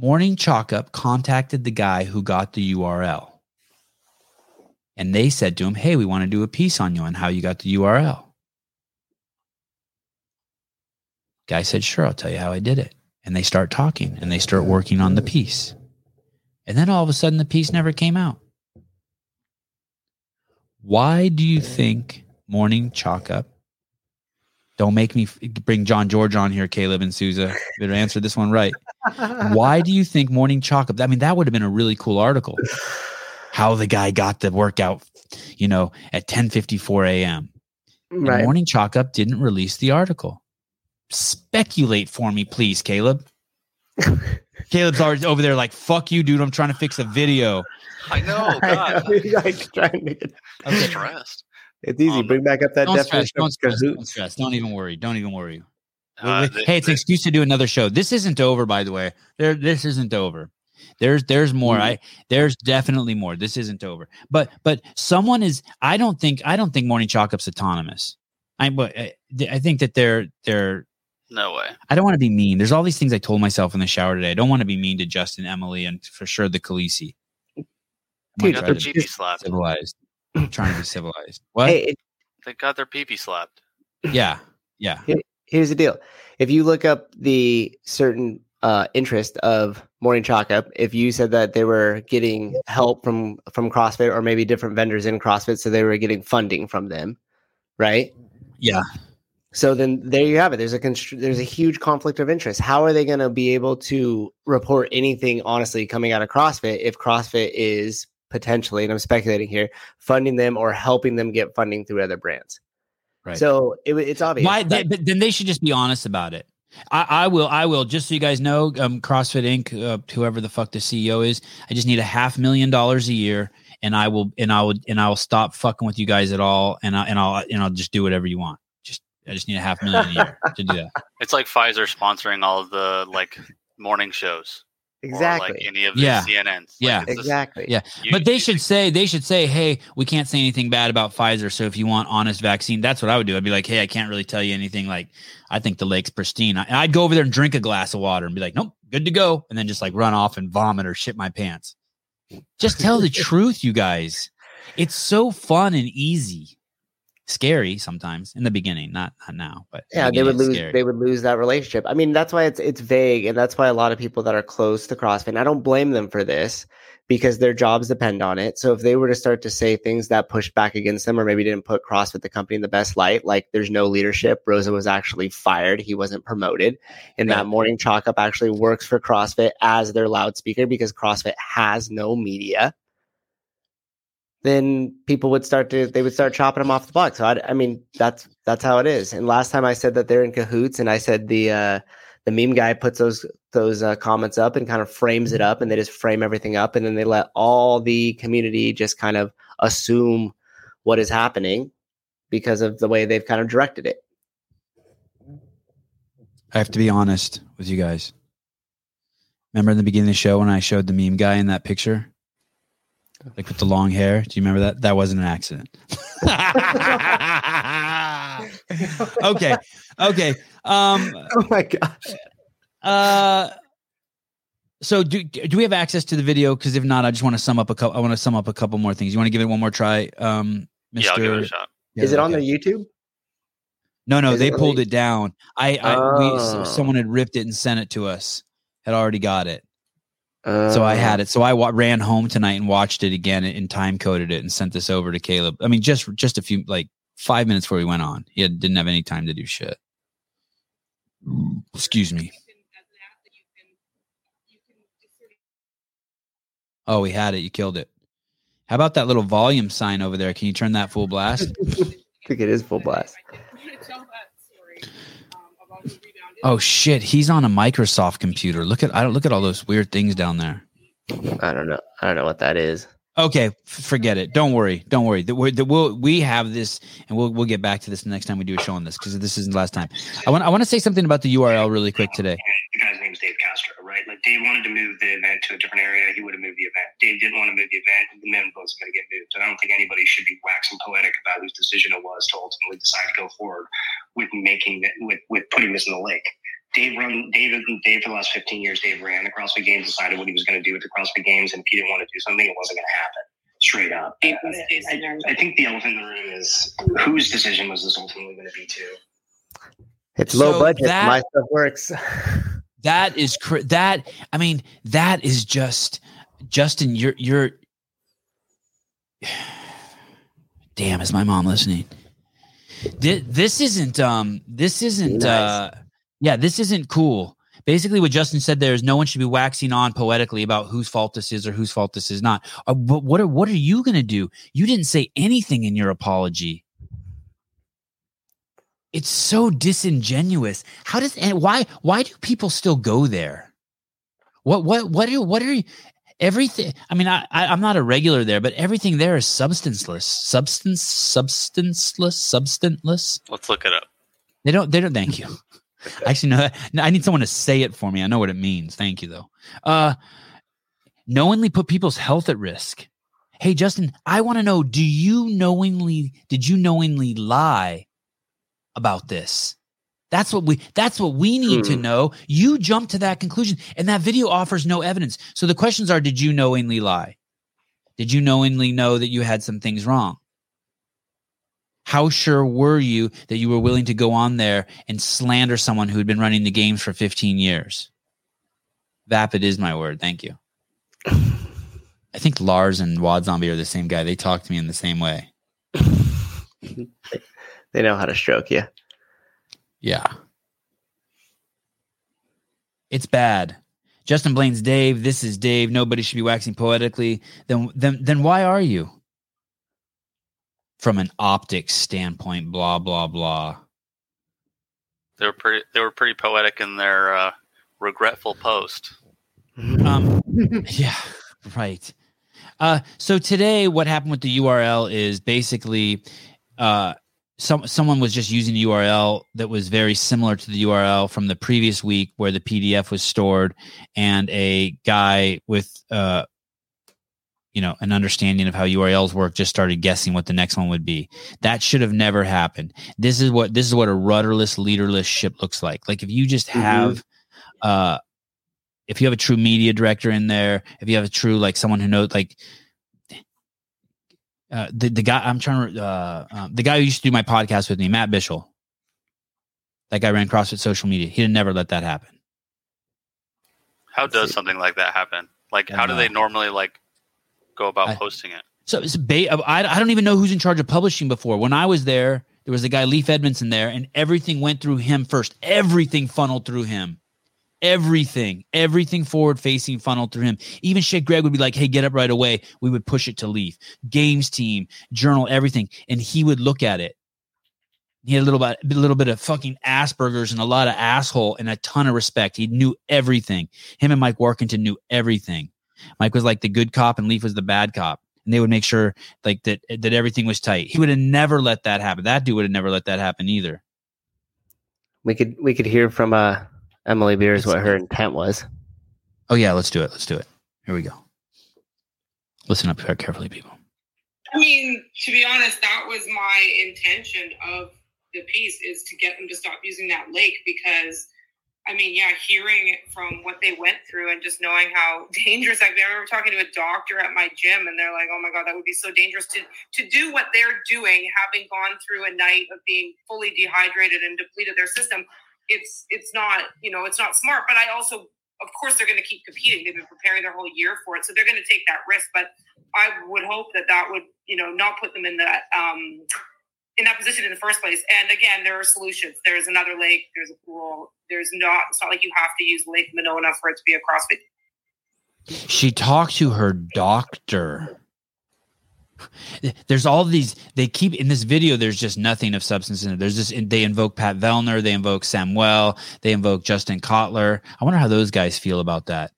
Morning Chalk Up contacted the guy who got the URL. And they said to him, Hey, we want to do a piece on you on how you got the URL. Guy said, Sure, I'll tell you how I did it. And they start talking and they start working on the piece. And then all of a sudden, the piece never came out. Why do you think morning chalk up? Don't make me bring John George on here, Caleb and Souza. Better answer this one right. Why do you think morning chalk up? I mean, that would have been a really cool article. How the guy got the workout, you know, at 10:54 a.m. Right. Morning Chalk Up didn't release the article. Speculate for me, please, Caleb. Caleb's already over there like, fuck you, dude. I'm trying to fix a video. I know, God. like trying to get, I'm stressed. it's easy. Um, Bring back up that Don't stress, definition don't stress, don't stress. Don't even worry. Don't even worry. Uh, Wait, wait. hey, it's an excuse to do another show. This isn't over, by the way. There, this isn't over. There's, there's more. Mm. I, there's definitely more. This isn't over. But, but someone is. I don't think. I don't think Morning Chalk Up's autonomous. I, but I, I think that they're, they're no way. I don't want to be mean. There's all these things I told myself in the shower today. I don't want to be mean to Justin, Emily, and for sure the Khaleesi. They Dude, got trying their to be pee slapped. civilized. I'm trying to be civilized. What? Hey, it, They got their pee slapped. yeah, yeah. here's the deal. If you look up the certain uh, interest of Morning Chalk Up, if you said that they were getting help from from CrossFit or maybe different vendors in CrossFit, so they were getting funding from them, right? Yeah. So then there you have it. There's a constr- there's a huge conflict of interest. How are they going to be able to report anything honestly coming out of CrossFit if CrossFit is potentially, and I'm speculating here, funding them or helping them get funding through other brands? Right. So it, it's obvious. Why? They, but then they should just be honest about it. I, I will. I will. Just so you guys know, um, CrossFit Inc. Uh, whoever the fuck the CEO is, I just need a half million dollars a year, and I will, and I will, and I will stop fucking with you guys at all, and I, and I'll, and I'll just do whatever you want. Just, I just need a half million a year to do that. It's like Pfizer sponsoring all of the like morning shows. exactly. Or like any of the Yeah. CNNs. Yeah. Like, it's just- exactly. Yeah. you- but they you- should say they should say, hey, we can't say anything bad about Pfizer. So if you want honest vaccine, that's what I would do. I'd be like, hey, I can't really tell you anything. Like, I think the lake's pristine. I, I'd go over there and drink a glass of water and be like, nope, good to go, and then just like run off and vomit or shit my pants. Just tell the truth, you guys. It's so fun and easy. Scary sometimes in the beginning, not not now, but Yeah, they would lose. scary. They would lose that relationship. I mean, that's why it's it's vague, and that's why a lot of people that are close to CrossFit. And I don't blame them for this because their jobs depend on it. So if they were to start to say things that pushed back against them, or maybe didn't put CrossFit the company in the best light, like there's no leadership. Roza was actually fired. He wasn't promoted, and Right. that morning chalk up actually works for CrossFit as their loudspeaker because CrossFit has no media. Then people would start to they would start chopping them off the block. So I, I mean that's that's how it is. And last time I said that they're in cahoots, and I said the uh, the meme guy puts those those uh, comments up and kind of frames it up, and they just frame everything up, and then they let all the community just kind of assume what is happening because of the way they've kind of directed it. I have to be honest with you guys. Remember in the beginning of the show when I showed the meme guy in that picture? Like with the long hair. Do you remember that? That wasn't an accident. okay. Okay. Um Oh my gosh! uh so do do we have access to the video? Because if not, I just want to sum up a couple I want to sum up a couple more things. You want to give it one more try? Um Mr. Yeah, I'll give it a shot. is it on okay. their YouTube? No, no, Is they it pulled the- it down. I, I we Oh. s- someone had ripped it and sent it to us. Had already got it. Uh, So I had it. So I wa- ran home tonight and watched it again and time coded it and sent this over to Caleb. I mean, just just a few like five minutes before we went on. He had, didn't have any time to do shit. Excuse me. Oh, we had it. You killed it. How about that little volume sign over there? Can you turn that full blast? I think it is full blast. Oh shit, he's on a Microsoft computer. Look at I don't look at all those weird things down there. I don't know. I don't know what that is. Okay, f- forget it. Don't worry. Don't worry. The, we the, we'll, we have this, and we'll we'll get back to this next time we do a show on this because this isn't the last time. I want I want to say something about the URL really quick today. the guy's name is Dave Castro, right? Like Dave wanted to move the event to a different area, he would have moved the event. Dave didn't want to move the event, the event was going to get moved. And I don't think anybody should be waxing poetic about whose decision it was to ultimately decide to go forward with making it, with with putting this in the lake. Dave run Dave Dave for the last 15 years, Dave ran the CrossFit Games, decided what he was going to do with the CrossFit Games, and if he didn't want to do something, it wasn't going to happen. Straight up. I, I- I think the elephant in the room is whose decision was this ultimately going to be to? It's low So budget. that- My stuff works. That is cr- that. I mean, that is just Justin. You're you're Damn, is my mom listening? This, this isn't um this isn't Nice. uh yeah, this isn't cool. Basically, what Justin said there is no one should be waxing on poetically about whose fault this is or whose fault this is not. Uh, but what are what are you gonna do? You didn't say anything in your apology. It's so disingenuous. How does and why why do people still go there? What what what are what are you everything i mean I, I i'm not a regular there but everything there is substanceless. Substance substanceless substanceless Let's look it up. they don't they don't thank you. I actually know that no, i need someone to say it for me. I know what it means. Thank you though. Uh knowingly put people's health at risk. Hey justin i want to know do you knowingly did you knowingly lie about this that's what we that's what we need to Hmm. know. You jump to that conclusion and that video offers no evidence. So the questions are did you knowingly lie? Did you knowingly know that you had some things wrong? How sure were you that you were willing to go on there and slander someone who had been running the games for 15 years? Vapid is my word. Thank you. I think lars and wad zombie are the same guy. They talk to me in the same way. They know how to stroke you. Yeah. It's bad. Justin Blaine's Dave. This is Dave. Nobody should be waxing poetically. Then then then why are you? From an optics standpoint, blah blah blah. They were pretty. They were pretty poetic in their uh, regretful post. Um yeah, right. Uh so today what happened with the URL is basically uh some someone was just using a URL that was very similar to the URL from the previous week where the PDF was stored, and a guy with uh, you know, an understanding of how URLs work just started guessing what the next one would be. That should have never happened. This is what this is what a rudderless, leaderless ship looks like. Like if you just Mhm. have uh if you have a true media director in there, if you have a true like someone who knows like uh, the the guy I'm trying to uh, um, the guy who used to do my podcast with me, Matt Bishel. That guy ran CrossFit social media. He'd never let that happen. How does see. something like that happen? Like, how do they normally like go about I- posting it? So it's ba- I, I don't even know who's in charge of publishing before. When I was there, there was a guy Leaf Edmondson there, and everything went through him first. Everything funneled through him. Everything, everything forward facing funneled through him. Even shit, Greg would be like, "Hey, get up right away." We would push it to Leaf, games team, journal, everything, and he would look at it. He had a little bit, a little bit of fucking Asperger's and a lot of asshole and a ton of respect. He knew everything. Him and Mike Warkentin knew everything. Mike was like the good cop, and Leaf was the bad cop and they would make sure like that that everything was tight. He would have never let that happen. That dude would have never let that happen either. We could we could hear from uh Emily Beers what her intent was. Oh yeah, let's do it. Let's do it. Here we go. Listen up carefully, people. I mean, to be honest, that was my intention of the piece is to get them to stop using that lake because I mean, yeah, hearing it from what they went through and just knowing how dangerous I've been. I remember talking to a doctor at my gym and they're like, Oh my god, that would be so dangerous to to do what they're doing, having gone through a night of being fully dehydrated and depleted their system. It's it's not, you know, it's not smart. But I also of course they're gonna keep competing. They've been preparing their whole year for it. So they're gonna take that risk. But I would hope that that would, you know, not put them in that um, in that position in the first place. And again, there are solutions. There's another lake. There's a pool. There's not. It's not like you have to use Lake Monona for it to be a CrossFit. She talked to her doctor. There's all these. They keep in this video. There's just nothing of substance in it. There's just they invoke Pat Vellner. They invoke Samuel. They invoke Justin Cotler. I wonder how those guys feel about that.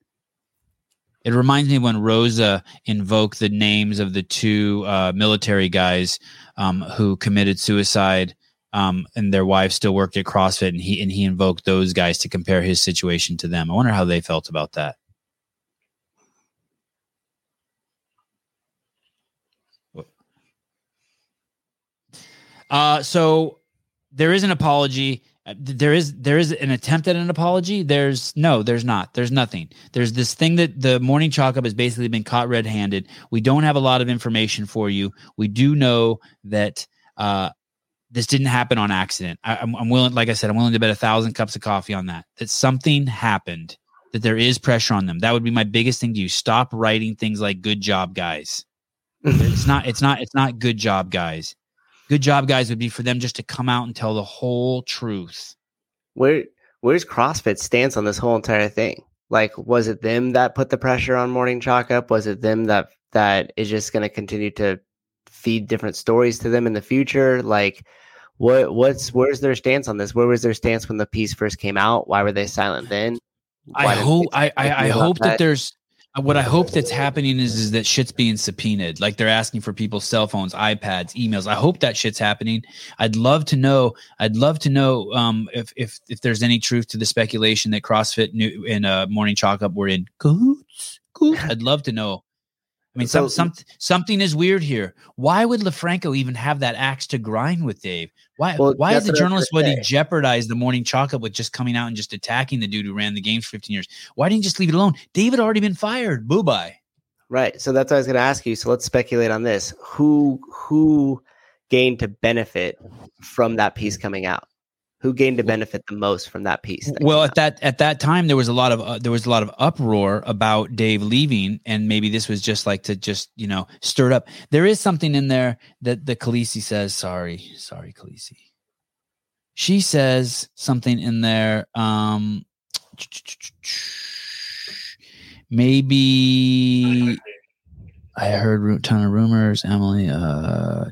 It reminds me when Roza invoked the names of the two uh, military guys um, who committed suicide, um, and their wives still worked at CrossFit, and he and he invoked those guys to compare his situation to them. I wonder how they felt about that. Uh, so there is an apology. Uh, There is there is an attempt at an apology. There's no, there's not. There's nothing. There's this thing that the morning chalk up has basically been caught red-handed. We don't have a lot of information for you. We do know that uh, this didn't happen on accident. I, I'm, I'm willing, like I said, I'm willing to bet a thousand cups of coffee on that. That something happened. That there is pressure on them. That would be my biggest thing to you. Stop writing things like "good job, guys." it's not. It's not. It's not. Good job, guys. Good job, guys. Would be for them just to come out and tell the whole truth. Where Where's CrossFit's stance on this whole entire thing? Like, was it them that put the pressure on Morning Chalk Up? Was it them that that is just going to continue to feed different stories to them in the future? Like, what what's where's their stance on this? Where was their stance when the piece first came out? Why were they silent then? Why I hope. I I, I hope that there's. What I hope that's happening is is that shit's being subpoenaed. Like they're asking for people's cell phones, iPads, emails. I hope that shit's happening. I'd love to know. I'd love to know um, if if if there's any truth to the speculation that CrossFit new and uh, Morning Chalk Up were in cahoots. I'd love to know. I mean, some, So- some something is weird here. Why would Lofranco even have that axe to grind with Dave? Why? Well, why that's as a what I was journalist gonna would he jeopardize the morning up with just coming out and just attacking the dude who ran the games for 15 years? Why didn't he just leave it alone? Dave had already been fired. Boo bye. Right. So that's what I was going to ask you. So let's speculate on this. Who who gained to benefit from that piece coming out? Who gained to benefit the most from that piece? that Well, at that at that time there was a lot of uh, there was a lot of uproar about Dave leaving, and maybe this was just like to just you know stir it up. There is something in there that the Khaleesi says. Sorry, sorry, Khaleesi. She says something in there. Um, maybe I heard a ton of rumors. Emily, uh,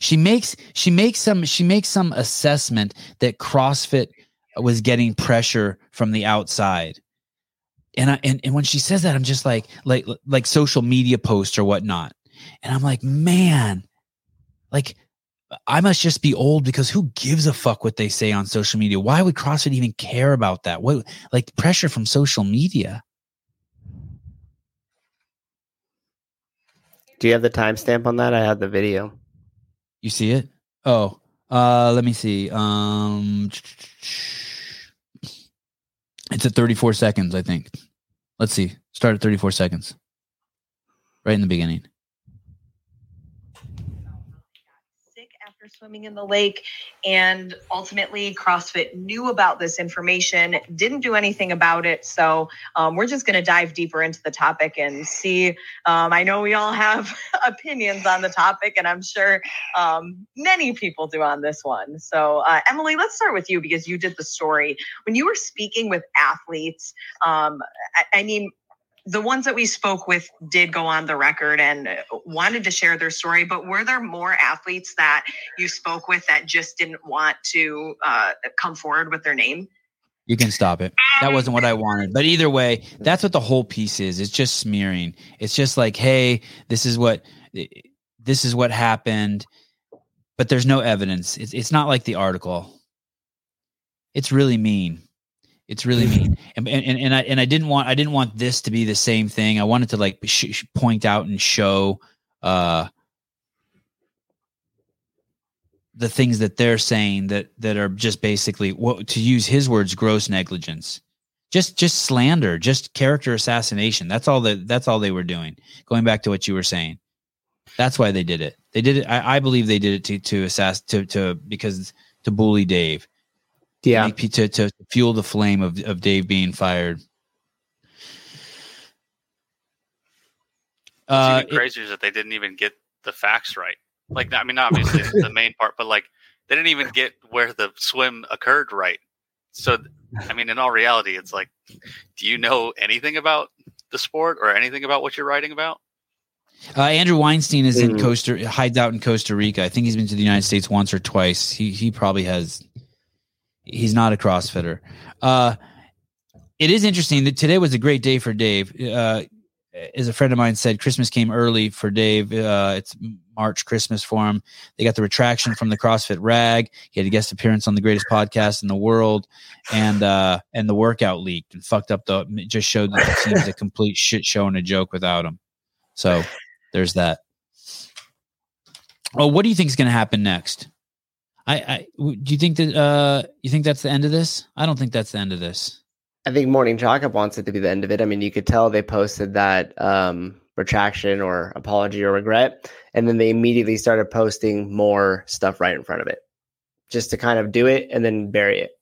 she makes she makes some she makes some assessment that CrossFit was getting pressure from the outside. And I and, and when she says that, I'm just like like like social media posts or whatnot. And I'm like, man, like I must just be old because who gives a fuck what they say on social media? Why would CrossFit even care about that? What like pressure from social media? Do you have the timestamp on that? I have the video. You see it? Oh, uh, let me see. Um, it's at 34 seconds, I think. Let's see. Start at 34 seconds. Right in the beginning. sick after swimming in the lake and ultimately crossfit knew about this information didn't do anything about it. So um, we're just going to dive deeper into the topic and see um, i know we all have opinions on the topic and i'm sure um, many people do on this one. So uh, emily let's start with you because you did the story. When you were speaking with athletes um, I, I mean the ones that we spoke with did go on the record and wanted to share their story, but were there more athletes that you spoke with that just didn't want to uh, come forward with their name? You can stop it. That wasn't what I wanted. But either way, that's what the whole piece is. It's just smearing. It's just like, hey, this is what this is what happened, but there's no evidence. It's it's not like the article. It's really mean. It's really mean. And, and and I and I didn't want I didn't want this to be the same thing. I wanted to like sh- point out and show uh the things that they're saying that that are just basically what to use his words gross negligence. Just just slander just character assassination. That's all that that's all they were doing. Going back to what you were saying. That's why they did it. They did it i, I believe they did it to to assass to to because to bully dave Yeah. to, to fuel the flame of, of dave being fired What's uh, even crazier is that they didn't even get the facts right. Like, I mean, obviously the main part, but like they didn't even get where the swim occurred right. So, I mean, in all reality, it's like, do you know anything about the sport or anything about what you're writing about? Uh, Andrew Weinstein is in Mhm. Costa hides out in Costa Rica. I think he's been to the United States once or twice. He he probably has. He's not a CrossFitter. Uh, it is interesting that today was a great day for Dave. Uh, as a friend of mine said, Christmas came early for Dave. Uh, it's March Christmas for him. They got the retraction from the CrossFit rag. He had a guest appearance on the greatest podcast in the world, and uh, and the workout leaked and fucked up the. Just showed that the team's a complete shit show and a joke without him. So there's that. Well, what do you think is going to happen next? I, I do you think that uh you think that's the end of this? I don't think that's the end of this. I think Morning Up wants it to be the end of it. I mean, you could tell they posted that um, retraction or apology or regret, and then they immediately started posting more stuff right in front of it, just to kind of do it and then bury it.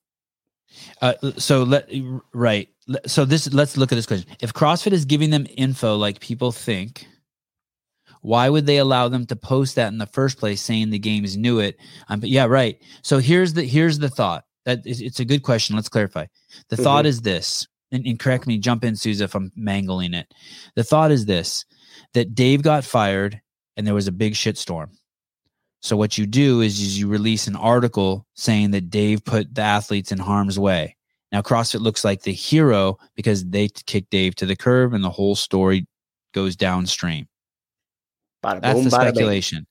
Uh, so let right. So this let's look at this question. If CrossFit is giving them info like people think, why would they allow them to post that in the first place, saying the games knew it? Um, but yeah, right. So here's the here's the thought. That is, it's a good question. Let's clarify. The Mhm. thought is this, and, and correct me, jump in, Susan, if I'm mangling it. The thought is this: that Dave got fired, and there was a big shitstorm. So what you do is, is you release an article saying that Dave put the athletes in harm's way. Now CrossFit looks like the hero because they kicked Dave to the curb, and the whole story goes downstream. Bada That's boom, the speculation.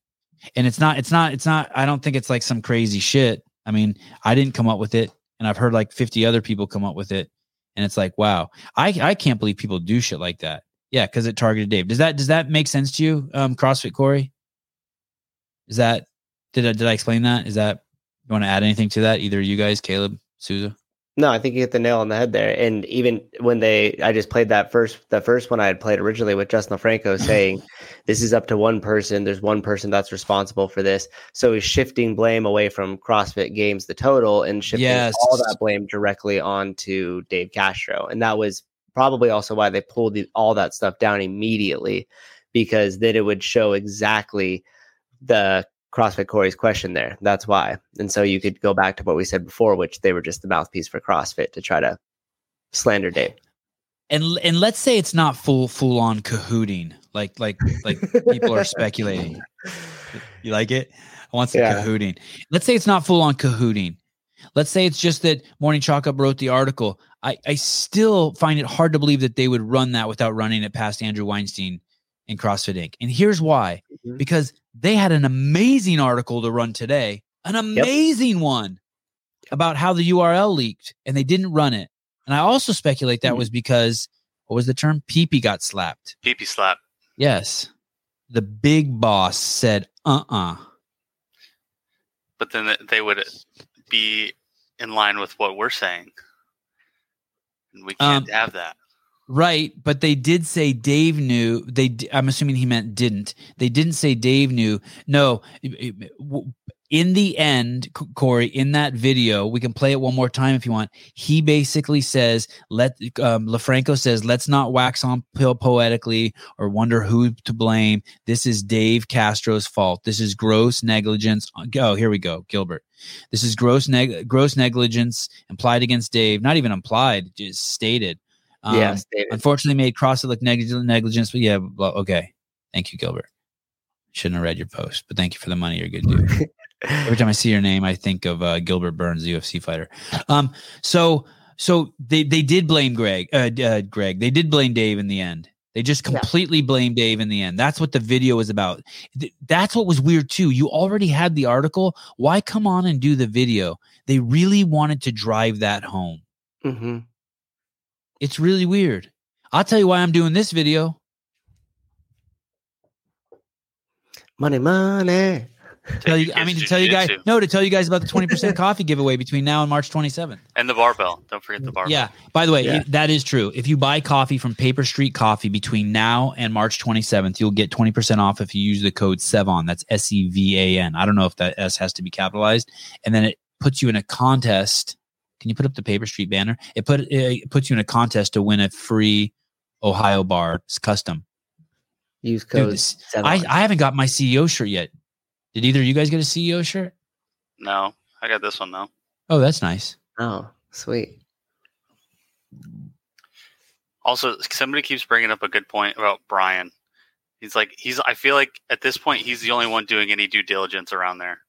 And it's not, it's not, it's not, I don't think it's like some crazy shit. I mean, I didn't come up with it. And I've heard like 50 other people come up with it. And it's like, wow, I, I can't believe people do shit like that. Yeah, because it targeted Dave. Does that does that make sense to you, um, CrossFit Corey? Is that did I did I explain that? Is that you want to add anything to that? Either you guys, Caleb, Souza? No, I think you hit the nail on the head there. And even when they, I just played that first, the first one I had played originally with Justin Lofranco saying, this is up to one person. There's one person that's responsible for this. So he's shifting blame away from CrossFit Games, the total, and shifting Yes. all that blame directly onto Dave Castro. And that was probably also why they pulled the, all that stuff down immediately, because then it would show exactly the CrossFit Corey's question there. That's why. And so you could go back to what we said before, which they were just the mouthpiece for CrossFit to try to slander Dave. And and let's say it's not full full on cahooting, like like like people are speculating. You like it? I want some Yeah. cahooting. Let's say it's not full on cahooting. Let's say it's just that Morning Chalk Up wrote the article. I, I still find it hard to believe that they would run that without running it past Andrew Weinstein in CrossFit Inc. And here's why Mhm. because they had an amazing article to run today, an amazing one about how the URL leaked and they didn't run it. And I also speculate that Mhm. was because what was the term? Peepee got slapped. PP slap. Yes. The big boss said, uh uh But then they would be in line with what we're saying. And we can't Um, have that. Right, but they did say Dave knew. They, I'm assuming he meant didn't. They didn't say Dave knew. No, in the end, Corey, in that video, we can play it one more time if you want. He basically says, "Let um, Lofranco says, let's not wax on po- poetically or wonder who to blame. This is Dave Castro's fault. This is gross negligence. Oh, here we go, Gilbert. This is gross neg- gross negligence implied against Dave. Not even implied, just stated." Um, yeah, stated. unfortunately made CrossFit look negligent negligence. But yeah, well, okay. Thank you, Gilbert. Shouldn't have read your post, but thank you for the money. You're a good dude. Every time I see your name, I think of uh, Gilbert Burns, the UFC fighter. Um, so so they they did blame Greg, uh, uh, Greg. They did blame Dave in the end. They just Yeah. completely blamed Dave in the end. That's what the video was about. Th- That's what was weird too. You already had the article. Why come on and do the video? They really wanted to drive that home. hmm It's really weird. I'll tell you why I'm doing this video. Money, money. Tell you, I mean, to tell you guys, no, to tell you guys about the 20% coffee giveaway between now and March 27th. And the barbell. Don't forget the barbell. Yeah. By the way, Yeah. it- that is true. If you buy coffee from Paper Street Coffee between now and March 27th, you'll get 20% off if you use the code SEVAN. That's S E V A N. I don't know if that S has to be capitalized. And then it puts you in a contest. Can you put up the Paper Street banner? It put it puts you in a contest to win a free Ohio bar. It's custom. Use code. this- I, I haven't got my CEO shirt yet. Did either of you guys get a CEO shirt? No, I got this one though. Oh, that's nice. oh, sweet. Also, somebody keeps bringing up a good point about Brian. He's like, he's. I feel like at this point, he's the only one doing any due diligence around there.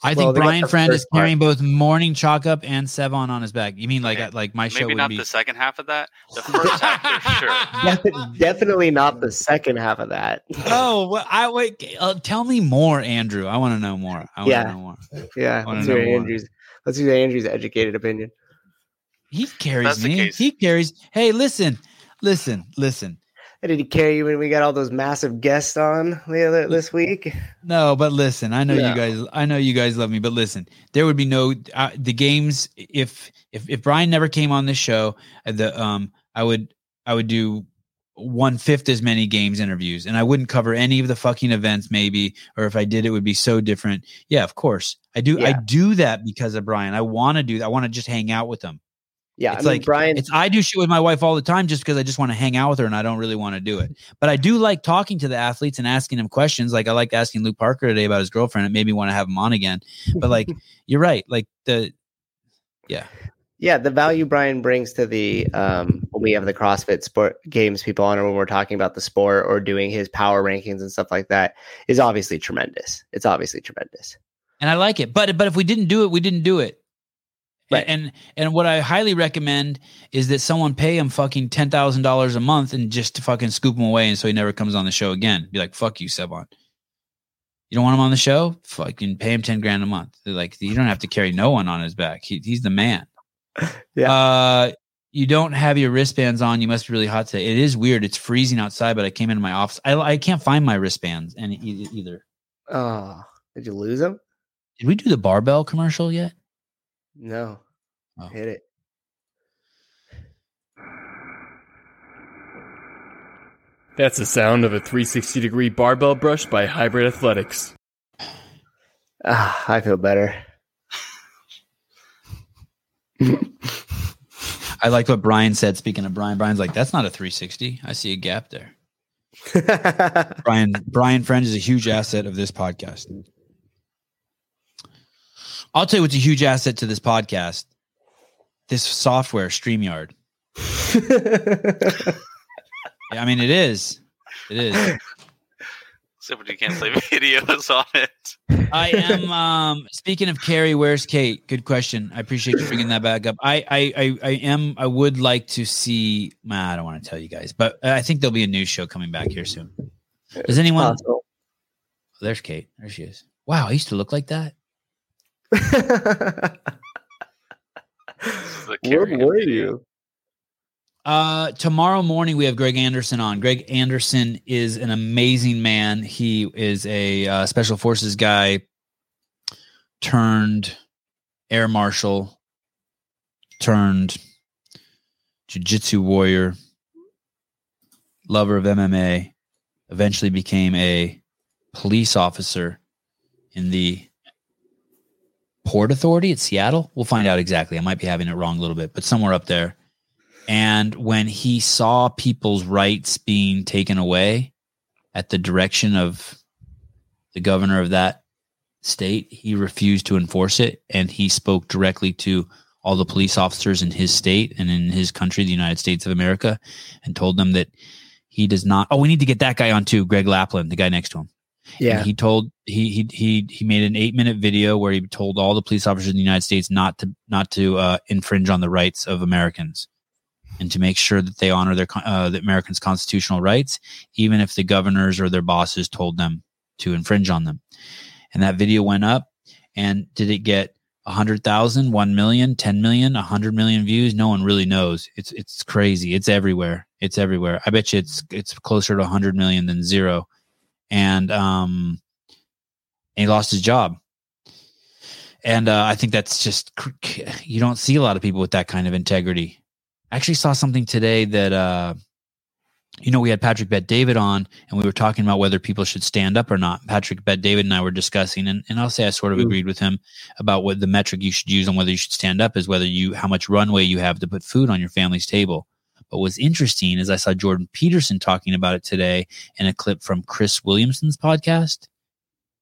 I Well, think they Brian Friend is first part. carrying both morning chalk up and Sevan on his back. You mean like Okay. like my show Maybe would not be the second half of that. The first half for sure. Defi- Definitely not the second half of that. Oh, well, I wait. Uh, tell me more, Andrew. I want to know more. I want to Yeah. know more. yeah, wanna let's know hear more. Andrew's. Let's hear Andrew's educated opinion. He carries the me. He carries. Hey, listen, listen, listen. Did he carry you when we got all those massive guests on the other this week? No, but listen. I know No. you guys. I know you guys love me, but listen. There would be no uh, the games if if if Brian never came on this show. uh, The um, I would I would do one fifth as many games interviews, and I wouldn't cover any of the fucking events. Maybe, or if I did, it would be so different. Yeah, of course. I do. I do that because of Brian. I want to do that. I want to just hang out with him. Yeah, It's I mean, like- Brian. It's I do shit with my wife all the time just because I just want to hang out with her and I don't really want to do it. But I do like talking to the athletes and asking them questions. Like I like asking Luke Parker today about his girlfriend. It made me want to have him on again. But like you're right. Like the yeah. Yeah, the value Brian brings to the um when we have the CrossFit sport games people on or when we're talking about the sport or doing his power rankings and stuff like that is obviously tremendous. It's obviously tremendous. and I like it. But but if we didn't do it, we didn't do it. Right. And and what I highly recommend is that someone pay him fucking ten thousand dollars a month and just to fucking scoop him away, and so he never comes on the show again. Be like, fuck you, Sevan. You don't want him on the show? Fucking pay him ten grand a month. They're like, you don't have to carry no one on his back. He, he's the man. Yeah. Uh, you don't have your wristbands on. You must be really hot today. It is weird. It's freezing outside, but I came into my office. I I can't find my wristbands and either. Oh, did you lose them? Did we do the barbell commercial yet? No. Oh. Hit it. That's the sound of a 360 degree barbell brush by Hybrid Athletics. Ah, I feel better. I liked what Brian said. Speaking of Brian, Brian's like, that's not a 360. I see a gap there. Brian, Brian Friend is a huge asset of this podcast. I'll tell you what's a huge asset to this podcast. This software, StreamYard. I mean, it is. It is. Except when you can't play videos on it. I am. Um, speaking of Carrie, where's Kate? Good question. I appreciate you bringing that back up. I, I, I, I am. I would like to see. Nah, I don't want to tell you guys, but I think there'll be a new show coming back here soon. Does anyone? Oh, there's Kate. There she is. Wow, I used to look like that. The Where carrying were you? Uh, tomorrow morning we have Greg Anderson on. Greg Anderson is an amazing man. He is a uh, special forces guy turned air marshal turned jiu-jitsu warrior, lover of MMA, eventually became a police officer in the Port Authority at Seattle. We'll find out exactly. I might be having it wrong a little bit, but somewhere up there. And when he saw people's rights being taken away at the direction of the governor of that state, he refused to enforce it. And he spoke directly to all the police officers in his state and in his country, the United States of America, and told them that he does not. Oh, we need to get that guy on too, Greg Lapland, the guy next to him. Yeah. And he told he he he he made an eight minute video where he told all the police officers in the United States not to not to uh, infringe on the rights of Americans and to make sure that they honor their uh, the Americans' constitutional rights, even if the governors or their bosses told them to infringe on them. And that video went up. And did it get 100,000, 1 million, 10 million, 100 million views? No one really knows. It's it's crazy. It's everywhere. It's everywhere. I bet you it's it's closer to 100 million than zero. And um and he lost his job. And uh, I think that's just you don't see a lot of people with that kind of integrity. I actually saw something today that uh you know we had Patrick Bet David on and we were talking about whether people should stand up or not. Patrick Bet David and I were discussing and, and I'll say I sort of Mm. agreed with him about what the metric you should use on whether you should stand up is whether you how much runway you have to put food on your family's table. But what's interesting is I saw Jordan Peterson talking about it today in a clip from Chris Williamson's podcast.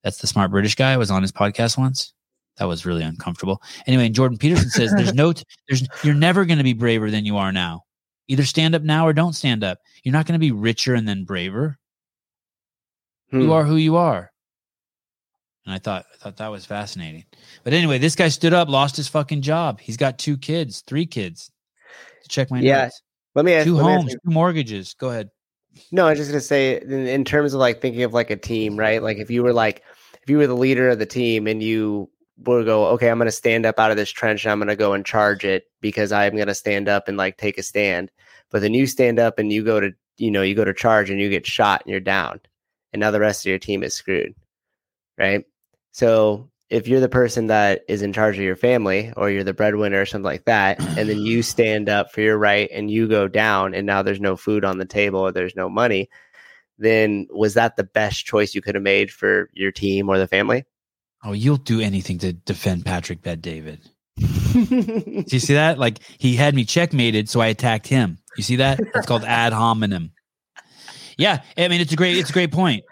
That's the smart British guy. I was on his podcast once. That was really uncomfortable. Anyway, and Jordan Peterson says there's no, t- there's, you're never going to be braver than you are now. Either stand up now or don't stand up. You're not going to be richer and then braver. Hmm. You are who you are. And I thought, I thought that was fascinating. But anyway, this guy stood up, lost his fucking job. He's got two kids, three kids. Check my Yeah. notes. Let me ask. Two let me ask homes, you- two mortgages. Go ahead. No, I was just gonna say in, in terms of like thinking of like a team, right? Like if you were like if you were the leader of the team and you would go, okay, I'm gonna stand up out of this trench and I'm gonna go and charge it because I'm gonna stand up and like take a stand. But then you stand up and you go to you know, you go to charge and you get shot and you're down. And now the rest of your team is screwed. Right. So if you're the person that is in charge of your family or you're the breadwinner or something like that, and then you stand up for your right and you go down and now there's no food on the table or there's no money, then was that the best choice you could have made for your team or the family? Oh, you'll do anything to defend Patrick Bet David. Do you see that? Like he had me checkmated, so I attacked him. You see that? It's called ad hominem. Yeah, I mean it's a great it's a great point.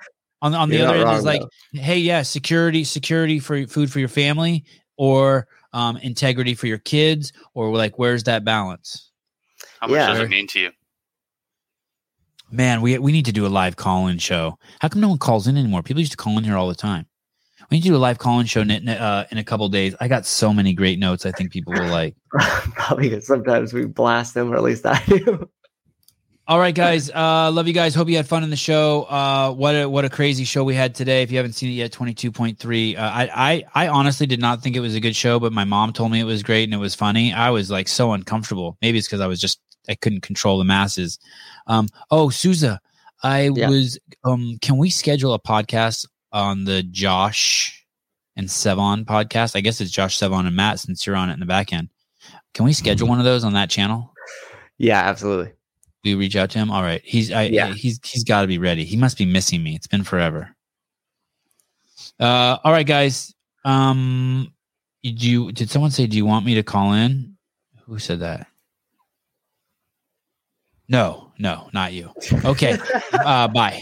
On on the You're other not end wrong, is like, hey, yeah, security security for food for your family or um, integrity for your kids, or like where's that balance? How much Yeah. does it mean to you? Man, we we need to do a live call in show. How come no one calls in anymore? People used to call in here all the time. We need to do a live call in show in, uh, in a couple days. I got so many great notes. I think people will like. Probably because sometimes we blast them, or at least I do. All right, guys. Uh, love you guys. Hope you had fun in the show. Uh, what a what a crazy show we had today. If you haven't seen it yet, twenty two point three. Uh, I I I honestly did not think it was a good show, but my mom told me it was great and it was funny. I was like so uncomfortable. Maybe it's because I was just I couldn't control the masses. Um. Oh, Souza, I Yeah. was. Um. Can we schedule a podcast on the Josh and Sevan podcast? I guess it's Josh Sevan and Matt since you're on it in the back end. Can we schedule one of those on that channel? yeah, absolutely. We reach out to him? All right. He's i Yeah. he's he's got to be ready. He must be missing me. It's been forever. Uh all right guys. Um did you did someone say do you want me to call in? Who said that? No no not you. Okay. Uh bye